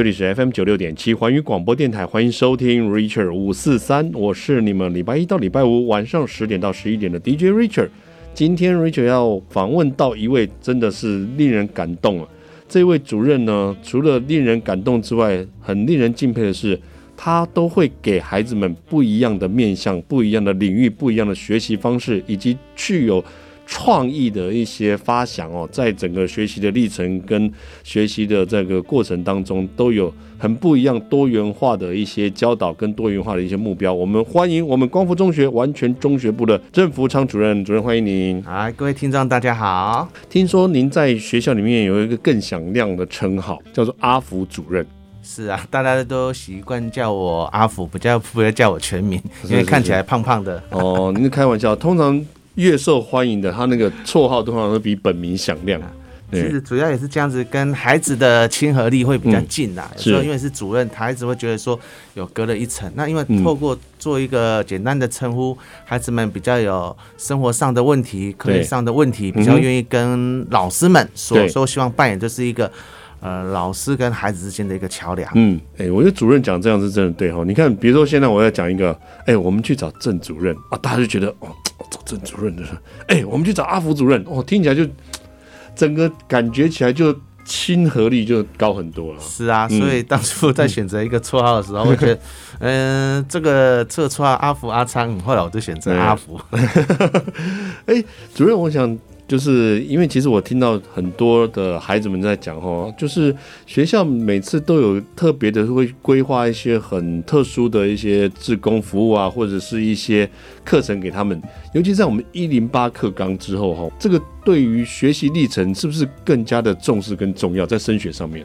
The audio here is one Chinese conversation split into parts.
这里是 FM 九六点七环宇广播电台，欢迎收听 Richard 五四三，我是你们礼拜一到礼拜五晚上十点到十一点的 DJ Richard。今天 Richard 要访问到一位真的是令人感动啊！这位主任呢，除了令人感动之外，很令人敬佩的是，他都会给孩子们不一样的面向、不一样的领域、不一样的学习方式，以及具有。创意的一些发想哦，在整个学习的历程跟学习的这个过程当中，都有很不一样、多元化的一些教导跟多元化的一些目标。我们欢迎我们光复中学完全中学部的郑福昌主任，主任欢迎您。啊，各位听众大家好。听说您在学校里面有一个更响亮的称号，叫做阿福主任。是啊，大家都习惯叫我阿福，不叫不要叫我全名，因为看起来胖胖的。是是是哦，您是开玩笑，通常。越受欢迎的，他那个绰号通常都比本名响亮。其实主要也是这样子，跟孩子的亲和力会比较近啦。有时候因为是主任，孩子会觉得说有隔了一层。那因为透过做一个简单的称呼，孩子们比较有生活上的问题、课业上的问题，比较愿意跟老师们说。所以希望扮演就是一个。呃，老师跟孩子之间的一个桥梁。嗯，哎、欸，我觉得主任讲这样是真的对哈。你看，比如说现在我要讲一个，哎、欸，我们去找郑主任啊，大家就觉得哦，找郑主任的，哎、欸，我们去找阿福主任，哦，听起来就整个感觉起来就亲和力就高很多了。是啊，所以当初在选择一个绰号的时候，嗯、我觉得，嗯、呃，这个这个绰号阿福阿昌，后来我就选择阿福。哎、欸，主任，我想。就是因为其实我听到很多的孩子们在讲哦，就是学校每次都有特别的会规划一些很特殊的一些志工服务啊，或者是一些课程给他们。尤其在我们一零八课纲之后哈，这个对于学习历程是不是更加的重视跟重要在升学上面？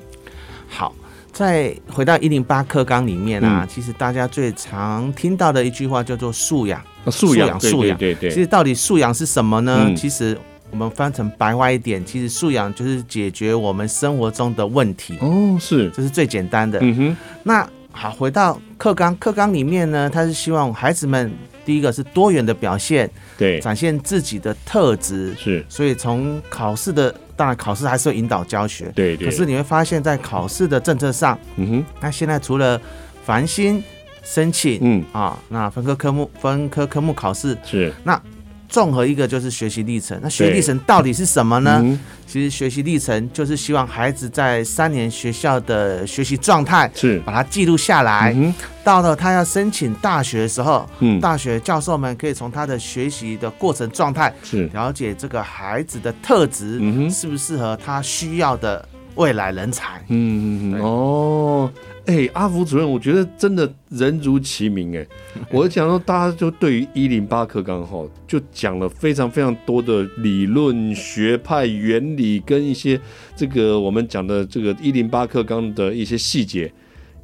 好，再回到一零八课纲里面啊，嗯、其实大家最常听到的一句话叫做素养，素养，素养，对对。其实到底素养是什么呢？嗯、其实。我们翻成白话一点，其实素养就是解决我们生活中的问题哦，是，这是最简单的。嗯哼，那好，回到课纲，课纲里面呢，他是希望孩子们第一个是多元的表现，对，展现自己的特质，是。所以从考试的，当然考试还是会引导教学，对对。可是你会发现在考试的政策上，嗯哼，那现在除了繁星申请，嗯啊，那分科科目分科科目考试是那。综合一个就是学习历程，那学习历程到底是什么呢？嗯、其实学习历程就是希望孩子在三年学校的学习状态是。把它记录下来，嗯、到了他要申请大学的时候，嗯、大学教授们可以从他的学习的过程状态是。了解这个孩子的特质，嗯、适不适合他需要的未来人才。嗯嗯哦。哎、欸，阿福主任，我觉得真的人如其名哎。我讲说，大家就对于一零八课纲哈，就讲了非常非常多的理论、学派、原理跟一些这个我们讲的这个一零八课纲的一些细节。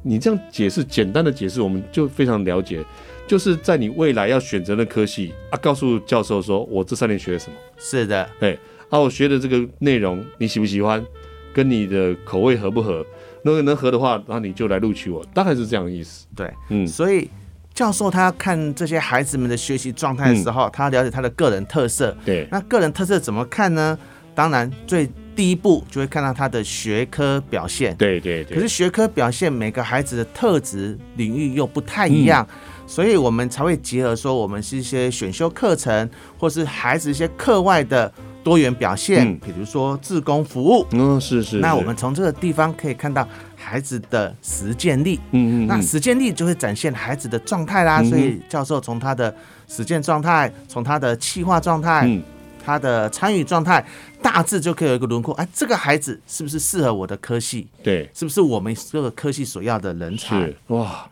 你这样解释，简单的解释，我们就非常了解。就是在你未来要选择的科系啊，告诉教授说，我这三年学了什么？是的，哎，啊，我学的这个内容你喜不喜欢？跟你的口味合不合？如果能合的话，那你就来录取我，大概是这样的意思。对，嗯，所以教授他看这些孩子们的学习状态的时候，嗯、他要了解他的个人特色。对，那个人特色怎么看呢？当然，最第一步就会看到他的学科表现。对对对。可是学科表现，每个孩子的特质领域又不太一样，嗯、所以我们才会结合说，我们是一些选修课程，或是孩子一些课外的。多元表现，比如说自工服务，嗯，是是。那我们从这个地方可以看到孩子的实践力，嗯嗯。那实践力就会展现孩子的状态啦。所以教授从他的实践状态，从他的气化状态，他的参与状态，大致就可以有一个轮廓。哎，这个孩子是不是适合我的科系？对，是不是我们这个科系所要的人才？是哇。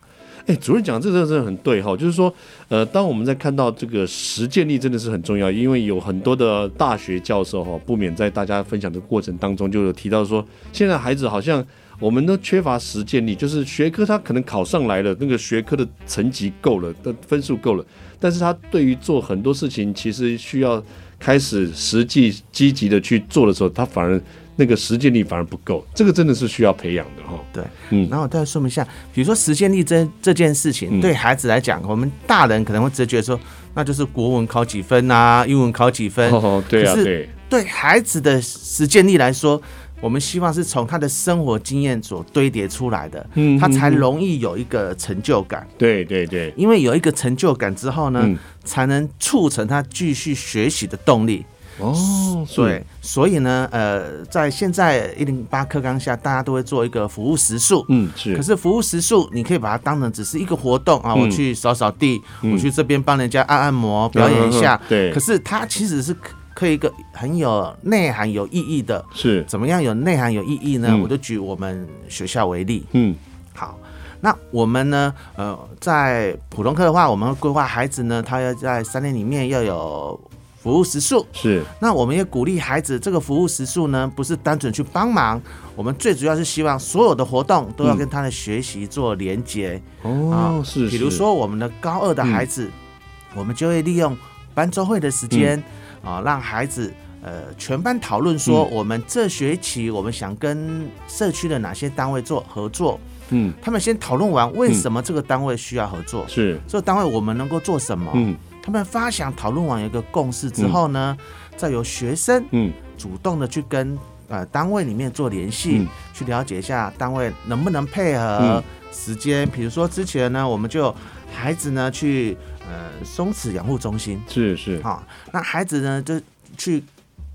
哎，主任讲这个真的很对哈，就是说，呃，当我们在看到这个实践力真的是很重要，因为有很多的大学教授哈，不免在大家分享的过程当中就有提到说，现在孩子好像我们都缺乏实践力，就是学科他可能考上来了，那个学科的成绩够了，的分数够了，但是他对于做很多事情，其实需要开始实际积极的去做的时候，他反而。那个实践力反而不够，这个真的是需要培养的哈。对，嗯，然后我再说明一下，比如说实践力这这件事情，对孩子来讲，我们大人可能会直觉说，那就是国文考几分啊，英文考几分。哦，对啊，对。对孩子的实践力来说，我们希望是从他的生活经验所堆叠出来的，嗯，他才容易有一个成就感。对对对，因为有一个成就感之后呢，才能促成他继续学习的动力。哦，对，所以呢，呃，在现在一零八课纲下，大家都会做一个服务时数，嗯，是。可是服务时数，你可以把它当成只是一个活动啊，我去扫扫地，我去这边帮人家按按摩，表演一下，对。可是它其实是。可以一个很有内涵、有意义的，是怎么样有内涵、有意义呢？嗯、我就举我们学校为例。嗯，好，那我们呢？呃，在普通课的话，我们会规划孩子呢，他要在三年里面要有服务时数。是，那我们也鼓励孩子，这个服务时数呢，不是单纯去帮忙，我们最主要是希望所有的活动都要跟他的学习做连接。嗯、哦，是，比如说我们的高二的孩子，嗯、我们就会利用班周会的时间。嗯啊，让孩子呃全班讨论说，我们这学期我们想跟社区的哪些单位做合作？嗯，他们先讨论完为什么这个单位需要合作，是这个单位我们能够做什么？嗯，他们发想讨论完有一个共识之后呢，再由学生嗯主动的去跟呃单位里面做联系，去了解一下单位能不能配合时间。比如说之前呢，我们就孩子呢去。呃，松弛养护中心是是好，那孩子呢就去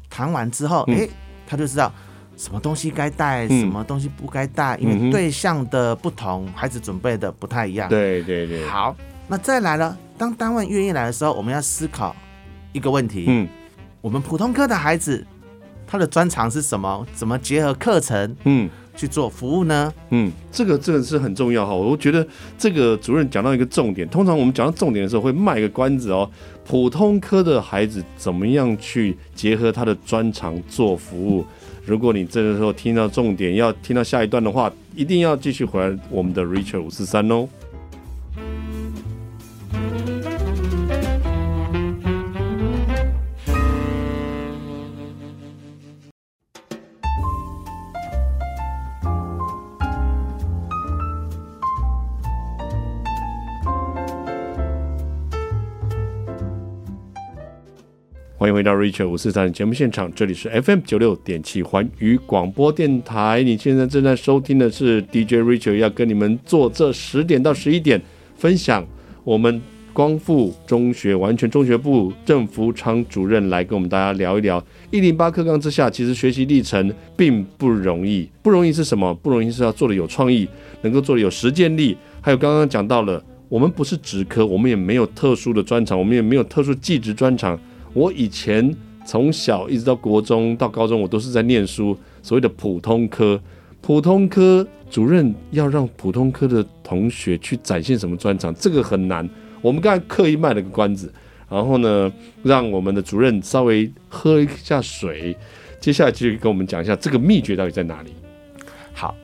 谈完之后，哎、他就知道什么东西该带，什么东西不该带，嗯、因为对象的不同，孩子准备的不太一样。对对对。好，那再来了，当单位愿意来的时候，我们要思考一个问题。嗯，我们普通科的孩子，他的专长是什么？怎么结合课程？嗯。去做服务呢？嗯，这个这个是很重要哈。我觉得这个主任讲到一个重点，通常我们讲到重点的时候会卖个关子哦。普通科的孩子怎么样去结合他的专长做服务？如果你这个时候听到重点，要听到下一段的话，一定要继续回来我们的 Richard 五四三哦。欢迎回到 Richard 五四三的节目现场，这里是 FM 九六点七环宇广播电台。你现在正在收听的是 DJ Richard，要跟你们做这十点到十一点分享。我们光复中学完全中学部郑福昌主任来跟我们大家聊一聊一零八课纲之下，其实学习历程并不容易。不容易是什么？不容易是要做的有创意，能够做的有实践力。还有刚刚讲到了，我们不是职科，我们也没有特殊的专长，我们也没有特殊技职专长。我以前从小一直到国中到高中，我都是在念书，所谓的普通科。普通科主任要让普通科的同学去展现什么专长，这个很难。我们刚才刻意卖了个关子，然后呢，让我们的主任稍微喝一下水，接下来继续跟我们讲一下这个秘诀到底在哪里。好。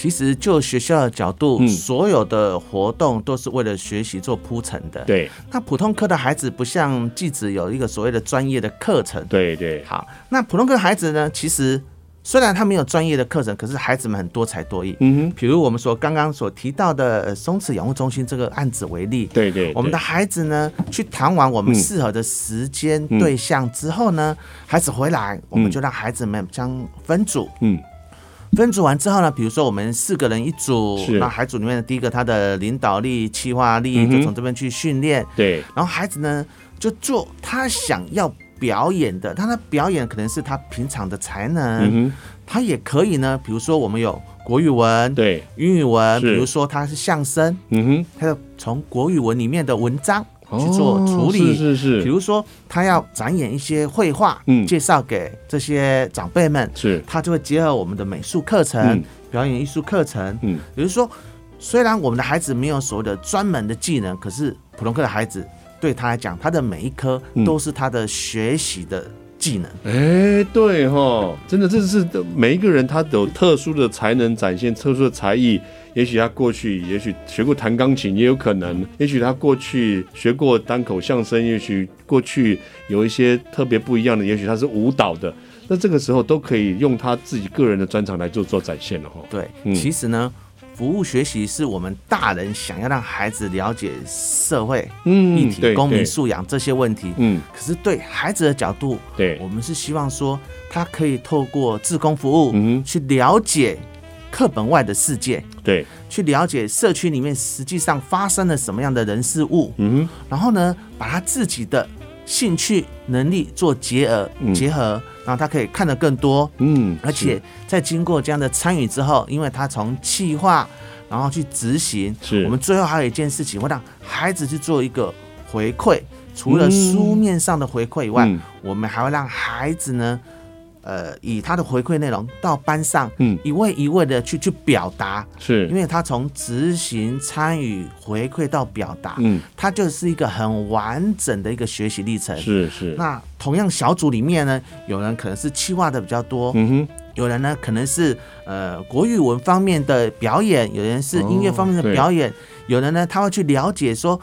其实就学校的角度，嗯、所有的活动都是为了学习做铺陈的。对，那普通科的孩子不像技职有一个所谓的专业的课程。对对。好，那普通科的孩子呢？其实虽然他没有专业的课程，可是孩子们很多才多艺。嗯哼。比如我们所刚刚所提到的松弛养护中心这个案子为例。对，对对。我们的孩子呢，去谈完我们适合的时间对象之后呢，嗯、孩子回来，我们就让孩子们将分组。嗯。分组完之后呢，比如说我们四个人一组，那孩子里面的第一个他的领导力、企划力就从这边去训练。对，然后孩子呢就做他想要表演的，他的表演可能是他平常的才能，他也可以呢，比如说我们有国语文，对，英语文，比如说他是相声，嗯哼，他就从国语文里面的文章。去做处理，哦、是是是，比如说他要展演一些绘画，嗯，介绍给这些长辈们，是，他就会结合我们的美术课程、嗯、表演艺术课程，嗯，比如说，虽然我们的孩子没有所谓的专门的技能，可是普通科的孩子对他来讲，他的每一科都是他的学习的技能。哎、对哈，真的，这是每一个人他有特殊的才能展现，特殊的才艺。也许他过去，也许学过弹钢琴，也有可能；也许他过去学过单口相声，也许过去有一些特别不一样的，也许他是舞蹈的。那这个时候都可以用他自己个人的专长来做做展现了哈。对，嗯、其实呢，服务学习是我们大人想要让孩子了解社会议题、公民素养这些问题。嗯，可是对孩子的角度，对，我们是希望说他可以透过自工服务，嗯，去了解课本外的世界，对，去了解社区里面实际上发生了什么样的人事物，嗯，然后呢，把他自己的兴趣能力做结合，结合。然后他可以看得更多，嗯，而且在经过这样的参与之后，因为他从企划，然后去执行，是，我们最后还有一件事情会让孩子去做一个回馈，除了书面上的回馈以外，嗯，我们还会让孩子呢。呃，以他的回馈内容到班上，嗯，一位一位的去去表达，是，因为他从执行、参与、回馈到表达，嗯，他就是一个很完整的一个学习历程，是是。那同样小组里面呢，有人可能是企划的比较多，嗯哼，有人呢可能是呃国语文方面的表演，有人是音乐方面的表演，哦，有人呢他会去了解说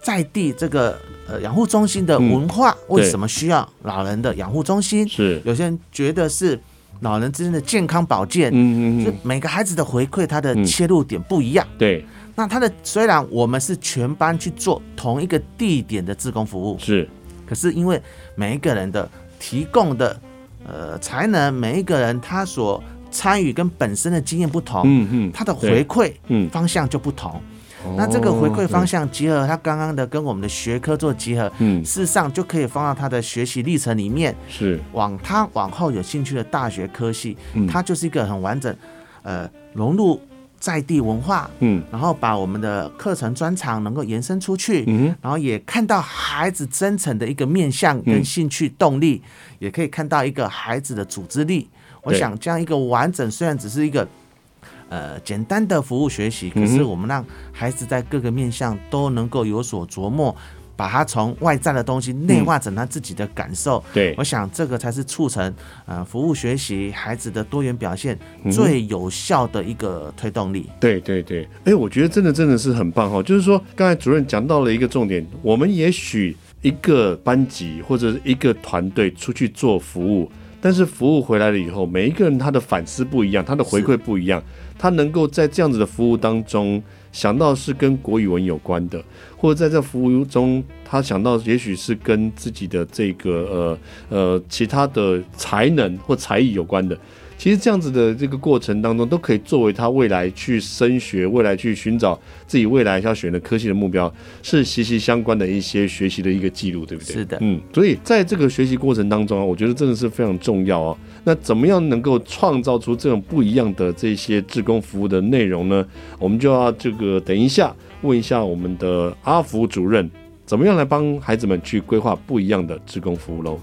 在地这个。呃，养护中心的文化为什么需要老人的养护中心？是。有些人觉得是老人之间的健康保健，嗯嗯，就每个孩子的回馈，他的切入点不一样。对，那他的虽然我们是全班去做同一个地点的志工服务，是，可是因为每一个人的提供的呃才能，每一个人他所参与跟本身的经验不同，嗯嗯，他的回馈嗯。方向就不同。那这个回馈方向结合他刚刚的跟我们的学科做结合，嗯，事实上就可以放到他的学习历程里面，是。往他往后有兴趣的大学科系，嗯，他就是一个很完整，呃，融入在地文化，嗯，然后把我们的课程专长能够延伸出去，嗯，然后也看到孩子真诚的一个面向跟兴趣动力，也可以看到一个孩子的组织力。我想这样一个完整，虽然只是一个。呃，简单的服务学习，可是我们让孩子在各个面向都能够有所琢磨，把他从外在的东西内化成他自己的感受。对，我想这个才是促成呃服务学习孩子的多元表现最有效的一个推动力。对对对，哎，我觉得真的真的是很棒哈，就是说刚才主任讲到了一个重点，我们也许一个班级或者是一个团队出去做服务，但是服务回来了以后，每一个人他的反思不一样，他的回馈不一样。他能够在这样子的服务当中想到是跟国语文有关的，或者在这服务中他想到也许是跟自己的这个呃呃其他的才能或才艺有关的。其实这样子的这个过程当中，都可以作为他未来去升学、未来去寻找自己未来要选的科系的目标，是息息相关的一些学习的一个记录，对不对？是的，嗯，所以在这个学习过程当中啊，我觉得真的是非常重要哦。那怎么样能够创造出这种不一样的这些志工服务的内容呢？我们就要这个等一下问一下我们的阿福主任，怎么样来帮孩子们去规划不一样的志工服务喽？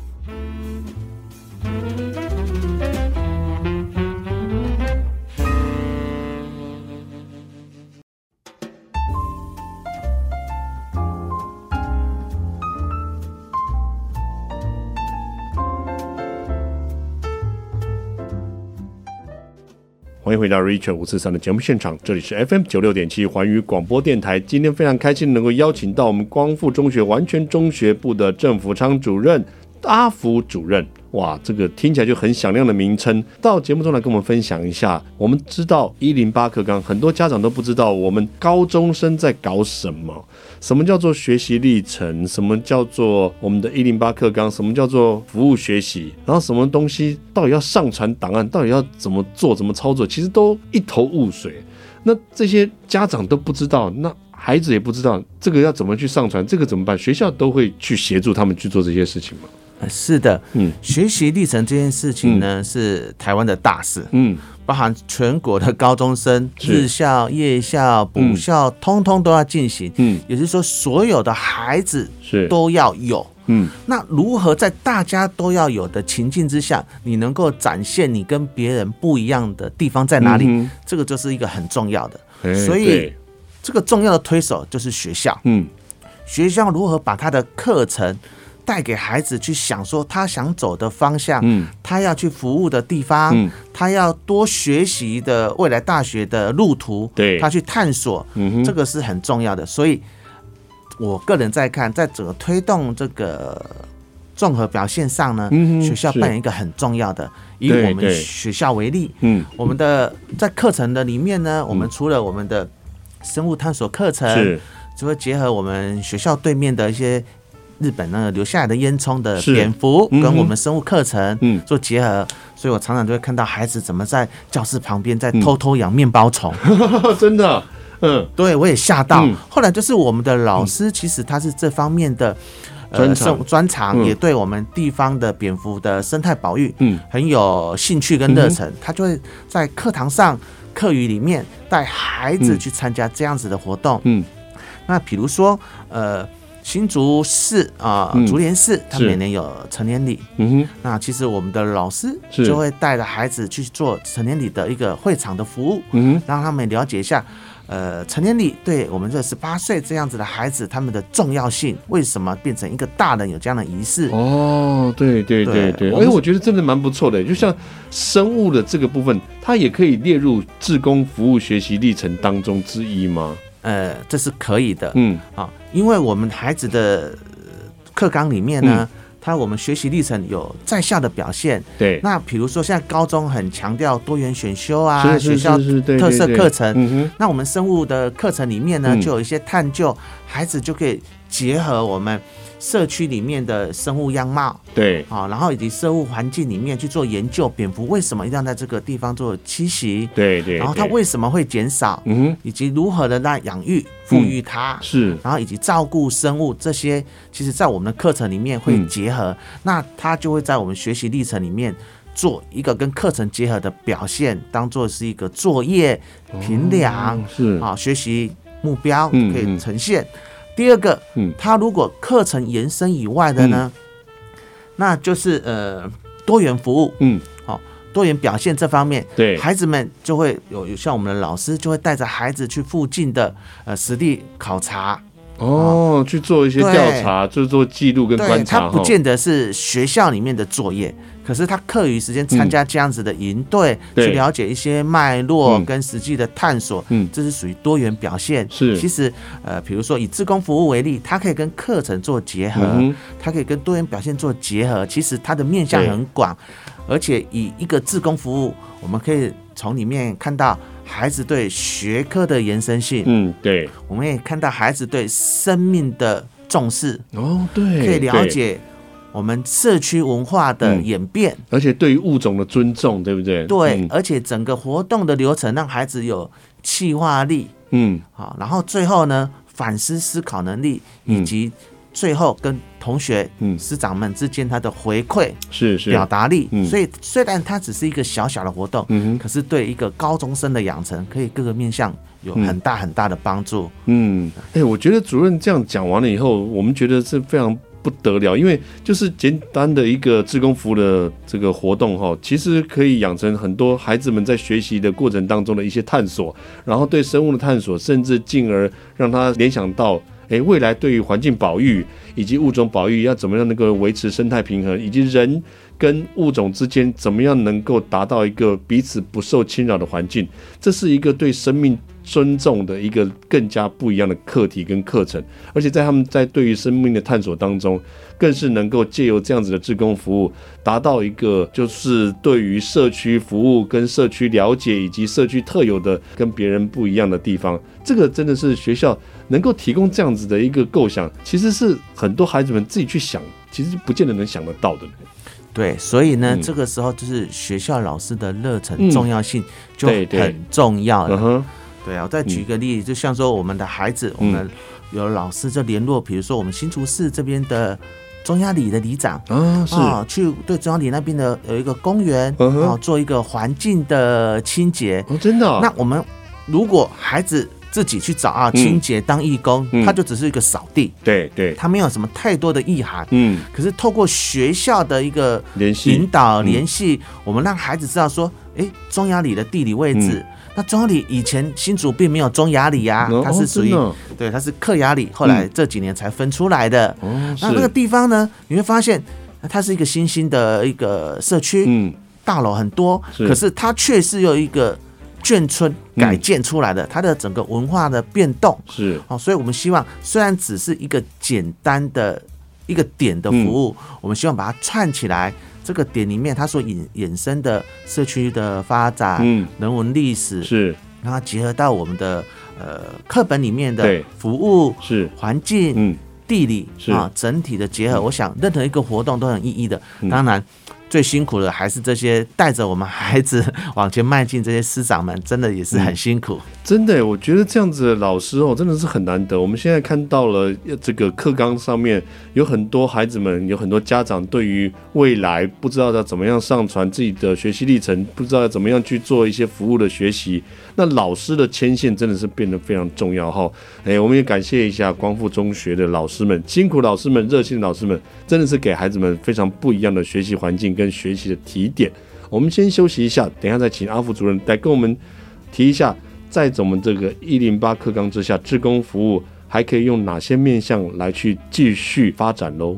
迎回到 Richard 五四三的节目现场，这里是 FM 九六点七环宇广播电台。今天非常开心能够邀请到我们光复中学完全中学部的郑福昌主任、阿福主任。哇，这个听起来就很响亮的名称，到节目中来跟我们分享一下。我们知道一零八课纲，很多家长都不知道我们高中生在搞什么。什么叫做学习历程？什么叫做我们的一零八课纲？什么叫做服务学习？然后什么东西到底要上传档案？到底要怎么做？怎么操作？其实都一头雾水。那这些家长都不知道，那孩子也不知道这个要怎么去上传，这个怎么办？学校都会去协助他们去做这些事情吗？是的，嗯，学习历程这件事情呢，嗯、是台湾的大事，嗯，包含全国的高中生，日校、夜校、补校，通通都要进行，嗯，也就是说，所有的孩子是。都要有，嗯，那如何在大家都要有的情境之下，你能够展现你跟别人不一样的地方在哪里？嗯、这个就是一个很重要的，所以这个重要的推手就是学校，嗯，学校如何把他的课程。带给孩子去想说他想走的方向，嗯，他要去服务的地方，嗯，他要多学习的未来大学的路途，对，他去探索，嗯哼，这个是很重要的。所以，我个人在看，在整个推动这个综合表现上呢，嗯，学校扮演一个很重要的，以我们学校为例，嗯，我们的在课程的里面呢，我们除了我们的生物探索课程，是。就会结合我们学校对面的一些日本那个留下来的烟囱的蝙蝠，跟我们生物课程嗯。做结合，所以我常常就会看到孩子怎么在教室旁边在偷偷养面包虫，真的，嗯，对我也吓到。后来就是我们的老师，其实他是这方面的。呃，生专长也对我们地方的蝙蝠的生态保育，嗯，很有兴趣跟热忱，他就会在课堂上、课余里面带孩子去参加这样子的活动，嗯，那比如说，呃，新竹市啊，竹联市，他每年有成年礼，嗯哼，那其实我们的老师就会带着孩子去做成年礼的一个会场的服务，嗯，让他们了解一下。呃，成年礼对我们这十八岁这样子的孩子，他们的重要性，为什么变成一个大人有这样的仪式？哦，对对对对，而且我，我觉得真的蛮不错的，就像生物的这个部分，它也可以列入志工服务学习历程当中之一吗？呃，这是可以的，嗯，啊，因为我们孩子的课纲里面呢。嗯他我们学习历程有在校的表现，对。那比如说现在高中很强调多元选修啊，学校特色课程。那我们生物的课程里面呢，就有一些探究，孩子就可以结合我们。社区里面的生物样貌，对，啊，然后以及生物环境里面去做研究，蝙蝠为什么一定要在这个地方做栖息？对对，然后它为什么会减少？嗯，以及如何的让养育、复育它？是，然后以及照顾生物这些，其实在我们的课程里面会结合，那它就会在我们学习历程里面做一个跟课程结合的表现，当做是一个作业评量，是啊，学习目标可以呈现。第二个，嗯，他如果课程延伸以外的呢，嗯、那就是呃多元服务，嗯，好，多元表现这方面，对，孩子们就会有有像我们的老师就会带着孩子去附近的呃实地考察，哦，去做一些调查，就做记录跟观察，他不见得是学校里面的作业。可是他课余时间参加这样子的营队，去了解一些脉络跟实际的探索，嗯，这是属于多元表现。是，其实呃，比如说以志工服务为例，它可以跟课程做结合，它可以跟多元表现做结合。其实它的面向很广，而且以一个志工服务，我们可以从里面看到孩子对学科的延伸性。嗯，对，我们也看到孩子对生命的重视。哦，对，可以了解。我们社区文化的演变，嗯、而且对于物种的尊重，对不对？对，嗯、而且整个活动的流程让孩子有气化力，嗯，好，然后最后呢，反思思考能力，以及最后跟同学、嗯，师长们之间他的回馈是是。表达力。嗯、所以虽然它只是一个小小的活动，嗯，可是对一个高中生的养成，可以各个面向有很大很大的帮助。嗯，哎、欸，我觉得主任这样讲完了以后，我们觉得是非常。不得了，因为就是简单的一个志工服务的这个活动哈，其实可以养成很多孩子们在学习的过程当中的一些探索，然后对生物的探索，甚至进而让他联想到，诶，未来对于环境保育以及物种保育要怎么样能够维持生态平衡，以及人跟物种之间怎么样能够达到一个彼此不受侵扰的环境，这是一个对生命。尊重的一个更加不一样的课题跟课程，而且在他们在对于生命的探索当中，更是能够借由这样子的志工服务，达到一个就是对于社区服务跟社区了解以及社区特有的跟别人不一样的地方。这个真的是学校能够提供这样子的一个构想，其实是很多孩子们自己去想，其实不见得能想得到的。对，所以呢，嗯、这个时候就是学校老师的热忱重要性就很重要了。对啊，我再举一个例子，就像说我们的孩子，我们有老师就联络，比如说我们新竹市这边的中央里的里长啊，是。去对中央里那边的有一个公园然后，做一个环境的清洁。哦，真的。那我们如果孩子自己去找啊清洁当义工，他就只是一个扫地，对对，他没有什么太多的意涵，嗯。可是透过学校的一个联系。引导联系，我们让孩子知道说，哎，中雅里的地理位置。那中雅里以前新竹并没有中雅里呀，它是属于对，它是客雅里，后来这几年才分出来的。那那个地方呢，你会发现它是一个新兴的一个社区，嗯，大楼很多，可是它却是有一个眷村改建出来的，它的整个文化的变动。是。哦，所以我们希望虽然只是一个简单的一个点的服务，我们希望把它串起来。这个点里面，它所引衍生的社区的发展，嗯，人文历史是，然后结合到我们的呃课本里面的服务是。环境，嗯，地理是。啊，整体的结合，我想任何一个活动都很意义的，当然。最辛苦的还是这些带着我们孩子往前迈进这些师长们，真的也是很辛苦。嗯、真的，我觉得这样子的老师哦，真的是很难得。我们现在看到了这个课纲上面有很多孩子们，有很多家长对于未来不知道要怎么样上传自己的学习历程，不知道要怎么样去做一些服务的学习。那老师的牵线真的是变得非常重要哈。哎，我们也感谢一下光复中学的老师们，辛苦老师们，热心的老师们，真的是给孩子们非常不一样的学习环境跟学习的提点。我们先休息一下，等一下再请阿福主任来跟我们提一下，在我们这个一零八课纲之下，志工服务还可以用哪些面向来去继续发展喽？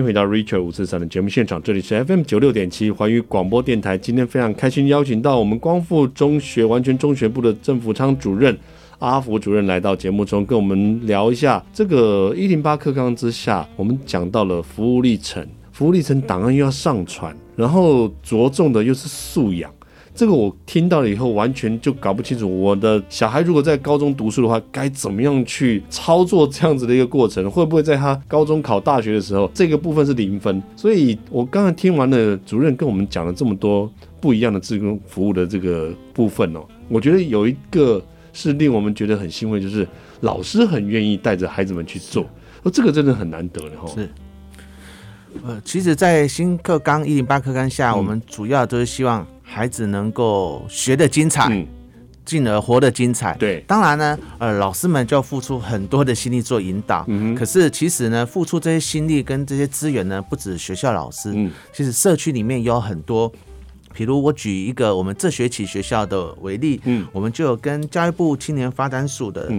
迎回到 Richard 五四三的节目现场，这里是 FM 九六点七环宇广播电台。今天非常开心邀请到我们光复中学完全中学部的郑福昌主任阿福主任来到节目中，跟我们聊一下这个一零八课纲之下，我们讲到了服务历程，服务历程档案又要上传，然后着重的又是素养。这个我听到了以后，完全就搞不清楚。我的小孩如果在高中读书的话，该怎么样去操作这样子的一个过程？会不会在他高中考大学的时候，这个部分是零分？所以我刚才听完了主任跟我们讲了这么多不一样的志工服务的这个部分哦，我觉得有一个是令我们觉得很欣慰，就是老师很愿意带着孩子们去做，而这个真的很难得的哈。是，呃，其实，在新课纲一零八课纲下，我们主要都是希望。孩子能够学得精彩，进而活得精彩。对，当然呢，呃，老师们就要付出很多的心力做引导。嗯，可是其实呢，付出这些心力跟这些资源呢，不止学校老师。嗯，其实社区里面有很多，比如我举一个我们这学期学校的为例。嗯，我们就有跟教育部青年发展署的。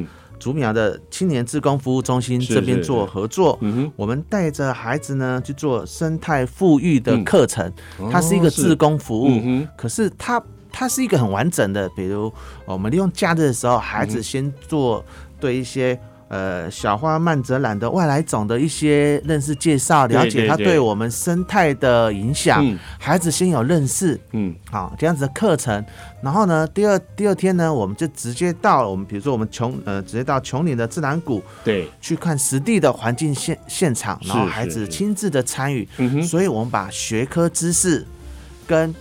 嗯。竹苗的青年志工服务中心这边做合作，是是是，我们带着孩子呢去做生态富裕的课程，嗯，它是一个志工服务，嗯，可是它它是一个很完整的，比如我们利用假日的时候，孩子先做对一些。呃，小花曼泽兰的外来种的一些认识介绍，了解它对我们生态的影响，嗯，孩子先有认识，嗯，好，这样子的课程。然后呢，第二第二天呢，我们就直接到我们比如说我们琼呃，直接到琼岭的自然谷，对，去看实地的环境现现场，然后孩子亲自的参与，所以我们把学科知识跟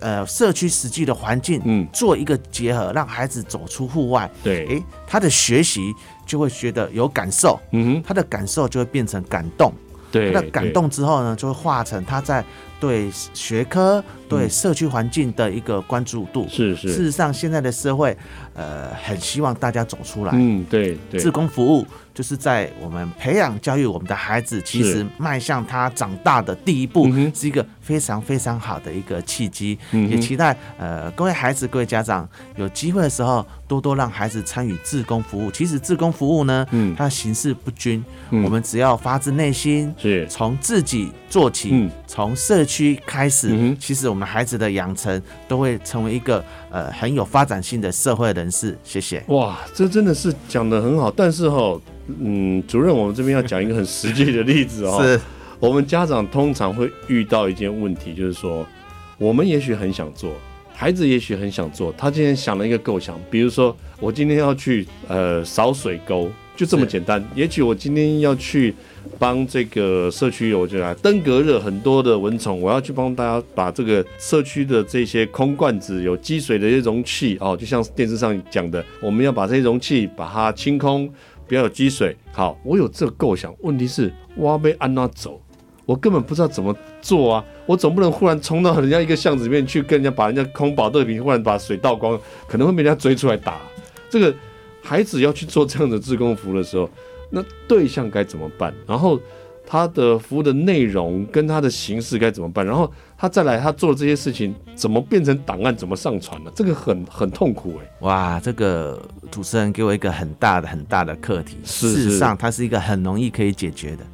呃社区实际的环境，嗯，做一个结合，让孩子走出户外，对，诶，他的学习。就会觉得有感受，嗯哼，他的感受就会变成感动，对，他的感动之后呢，就会化成他在对学科、对社区环境的一个关注度。是是，事实上，现在的社会，呃，很希望大家走出来。嗯，对对，志工服务。就是在我们培养教育我们的孩子，其实迈向他长大的第一步，是一个非常非常好的一个契机。也期待呃各位孩子、各位家长有机会的时候，多多让孩子参与自工服务。其实自工服务呢，它的形式不均，我们只要发自内心，是从自己做起，从社区开始，其实我们孩子的养成都会成为一个呃很有发展性的社会人士。谢谢。哇，这真的是讲的很好，但是哈。嗯，主任，我们这边要讲一个很实际的例子哦。是，我们家长通常会遇到一件问题，就是说，我们也许很想做，孩子也许很想做，他今天想了一个构想，比如说，我今天要去呃扫水沟，就这么简单。也许我今天要去帮这个社区，我就来登革热很多的蚊虫，我要去帮大家把这个社区的这些空罐子有积水的一些容器哦，就像电视上讲的，我们要把这些容器把它清空。不要有积水。好，我有这个构想。问题是，我被安娜走，我根本不知道怎么做啊！我总不能忽然冲到人家一个巷子里面去，跟人家把人家空保特瓶忽然把水倒光，可能会被人家追出来打。这个孩子要去做这样的志工服务的时候，那对象该怎么办？然后他的服务的内容跟他的形式该怎么办？然后他再来，他做这些事情怎么变成档案，怎么上传呢？这个很很痛苦哎、欸。哇，这个主持人给我一个很大的很大的课题。是是事实上，它是一个很容易可以解决的。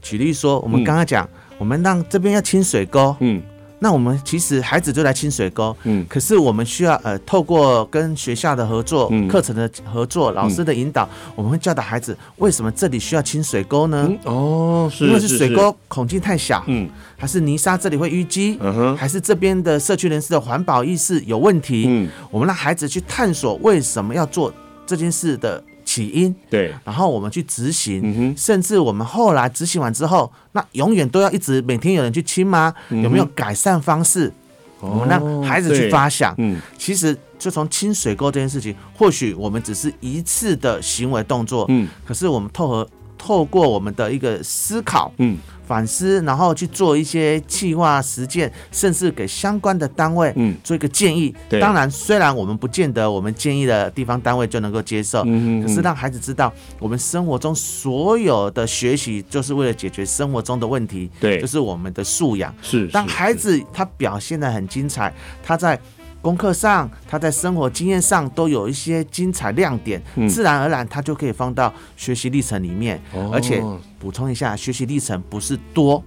举例说，我们刚刚讲，嗯、我们让这边要清水沟，嗯。那我们其实孩子就来清水沟，嗯，可是我们需要呃透过跟学校的合作、课程的合作、老师的引导，我们会教导孩子为什么这里需要清水沟呢？哦，是，因为是水沟孔径太小，嗯，还是泥沙这里会淤积，嗯哼，还是这边的社区人士的环保意识有问题？嗯，我们让孩子去探索为什么要做这件事的。起因对，然后我们去执行，嗯、甚至我们后来执行完之后，那永远都要一直每天有人去亲吗？嗯、有没有改善方式？哦、我们让孩子去发想。嗯，其实就从清水沟这件事情，或许我们只是一次的行为动作，嗯，可是我们透过透过我们的一个思考，嗯。反思，然后去做一些计划实践，甚至给相关的单位嗯做一个建议。对当然，虽然我们不见得我们建议的地方单位就能够接受，嗯、是让孩子知道，我们生活中所有的学习就是为了解决生活中的问题。对，就是我们的素养。是，当孩子他表现的很精彩，他在。功课上，他在生活经验上都有一些精彩亮点，嗯、自然而然他就可以放到学习历程里面。哦、而且补充一下，学习历程不是多，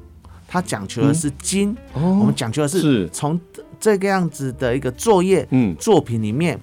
他讲求的是精。嗯。哦、我们讲求的是从这个样子的一个作业、嗯、作品里面，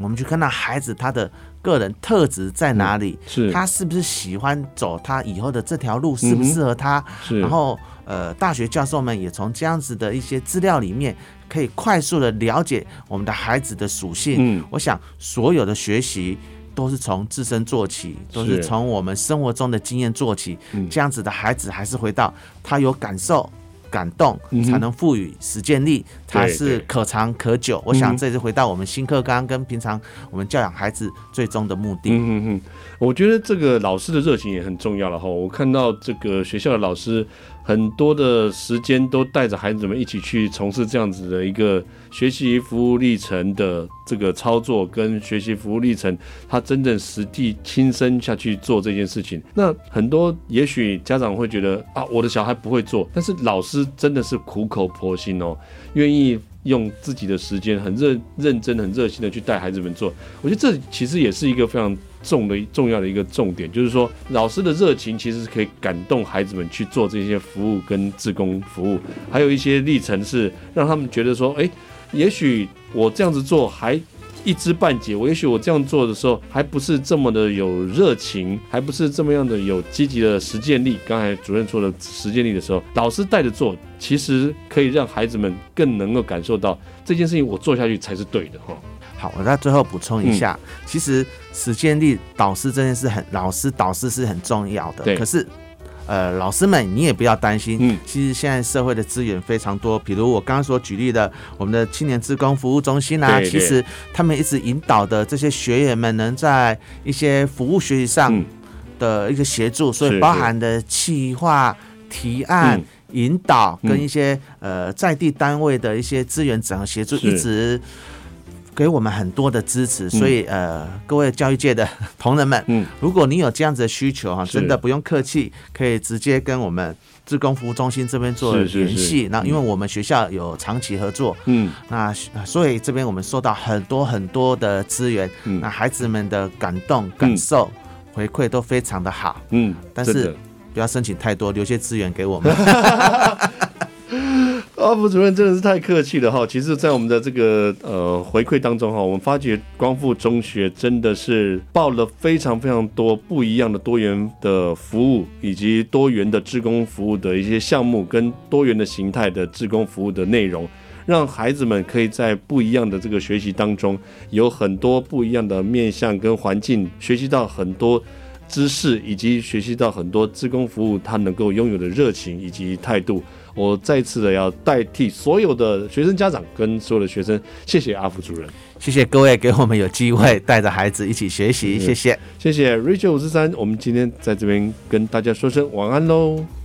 我们去看到孩子他的个人特质在哪里，嗯、是。他是不是喜欢走他以后的这条路，适不适合他？是。然后，呃，大学教授们也从这样子的一些资料里面。可以快速的了解我们的孩子的属性。嗯，我想所有的学习都是从自身做起，都是从我们生活中的经验做起。嗯，这样子的孩子还是回到他有感受、感动，才能赋予实践力，才是可长可久。我想这是回到我们新课纲跟平常我们教养孩子最终的目的。嗯嗯，我觉得这个老师的热情也很重要了哈。我看到这个学校的老师。很多的时间都带着孩子们一起去从事这样子的一个学习服务历程的这个操作，跟学习服务历程，他真正实地亲身下去做这件事情。那很多也许家长会觉得啊，我的小孩不会做，但是老师真的是苦口婆心哦，愿意用自己的时间很认认真、很热心的去带孩子们做。我觉得这其实也是一个非常。重的重要的一个重点，就是说老师的热情其实是可以感动孩子们去做这些服务跟志工服务，还有一些历程是让他们觉得说，哎，也许我这样子做还一知半解，我也许我这样做的时候还不是这么的有热情，还不是这么样的有积极的实践力。刚才主任说的实践力的时候，老师带着做，其实可以让孩子们更能够感受到这件事情我做下去才是对的哈。好，我在最后补充一下，嗯、其实实践力导师这件事很，老师导师是很重要的。对。可是，呃，老师们你也不要担心，嗯，其实现在社会的资源非常多，比如我刚刚所举例的，我们的青年职工服务中心啊，其实他们一直引导的这些学员们，能在一些服务学习上的一个协助，嗯、所以包含的企划、提案、嗯、引导跟一些呃在地单位的一些资源整合协助，一直。给我们很多的支持，所以呃，各位教育界的同仁们，嗯，如果你有这样子的需求哈，真的不用客气，可以直接跟我们志工服务中心这边做联系。那因为我们学校有长期合作，嗯，那所以这边我们收到很多很多的资源，嗯，那孩子们的感动感受回馈都非常的好，嗯，但是不要申请太多，留些资源给我们。阿福主任真的是太客气了哈！其实，在我们的这个呃回馈当中哈，我们发觉光复中学真的是报了非常非常多不一样的多元的服务，以及多元的职工服务的一些项目，跟多元的形态的职工服务的内容，让孩子们可以在不一样的这个学习当中，有很多不一样的面向跟环境，学习到很多知识，以及学习到很多职工服务他能够拥有的热情以及态度。我再次的要代替所有的学生家长跟所有的学生，谢谢阿福主任，谢谢各位给我们有机会带着孩子一起学习，谢谢，谢谢 Rachel 五十三，我们今天在这边跟大家说声晚安喽。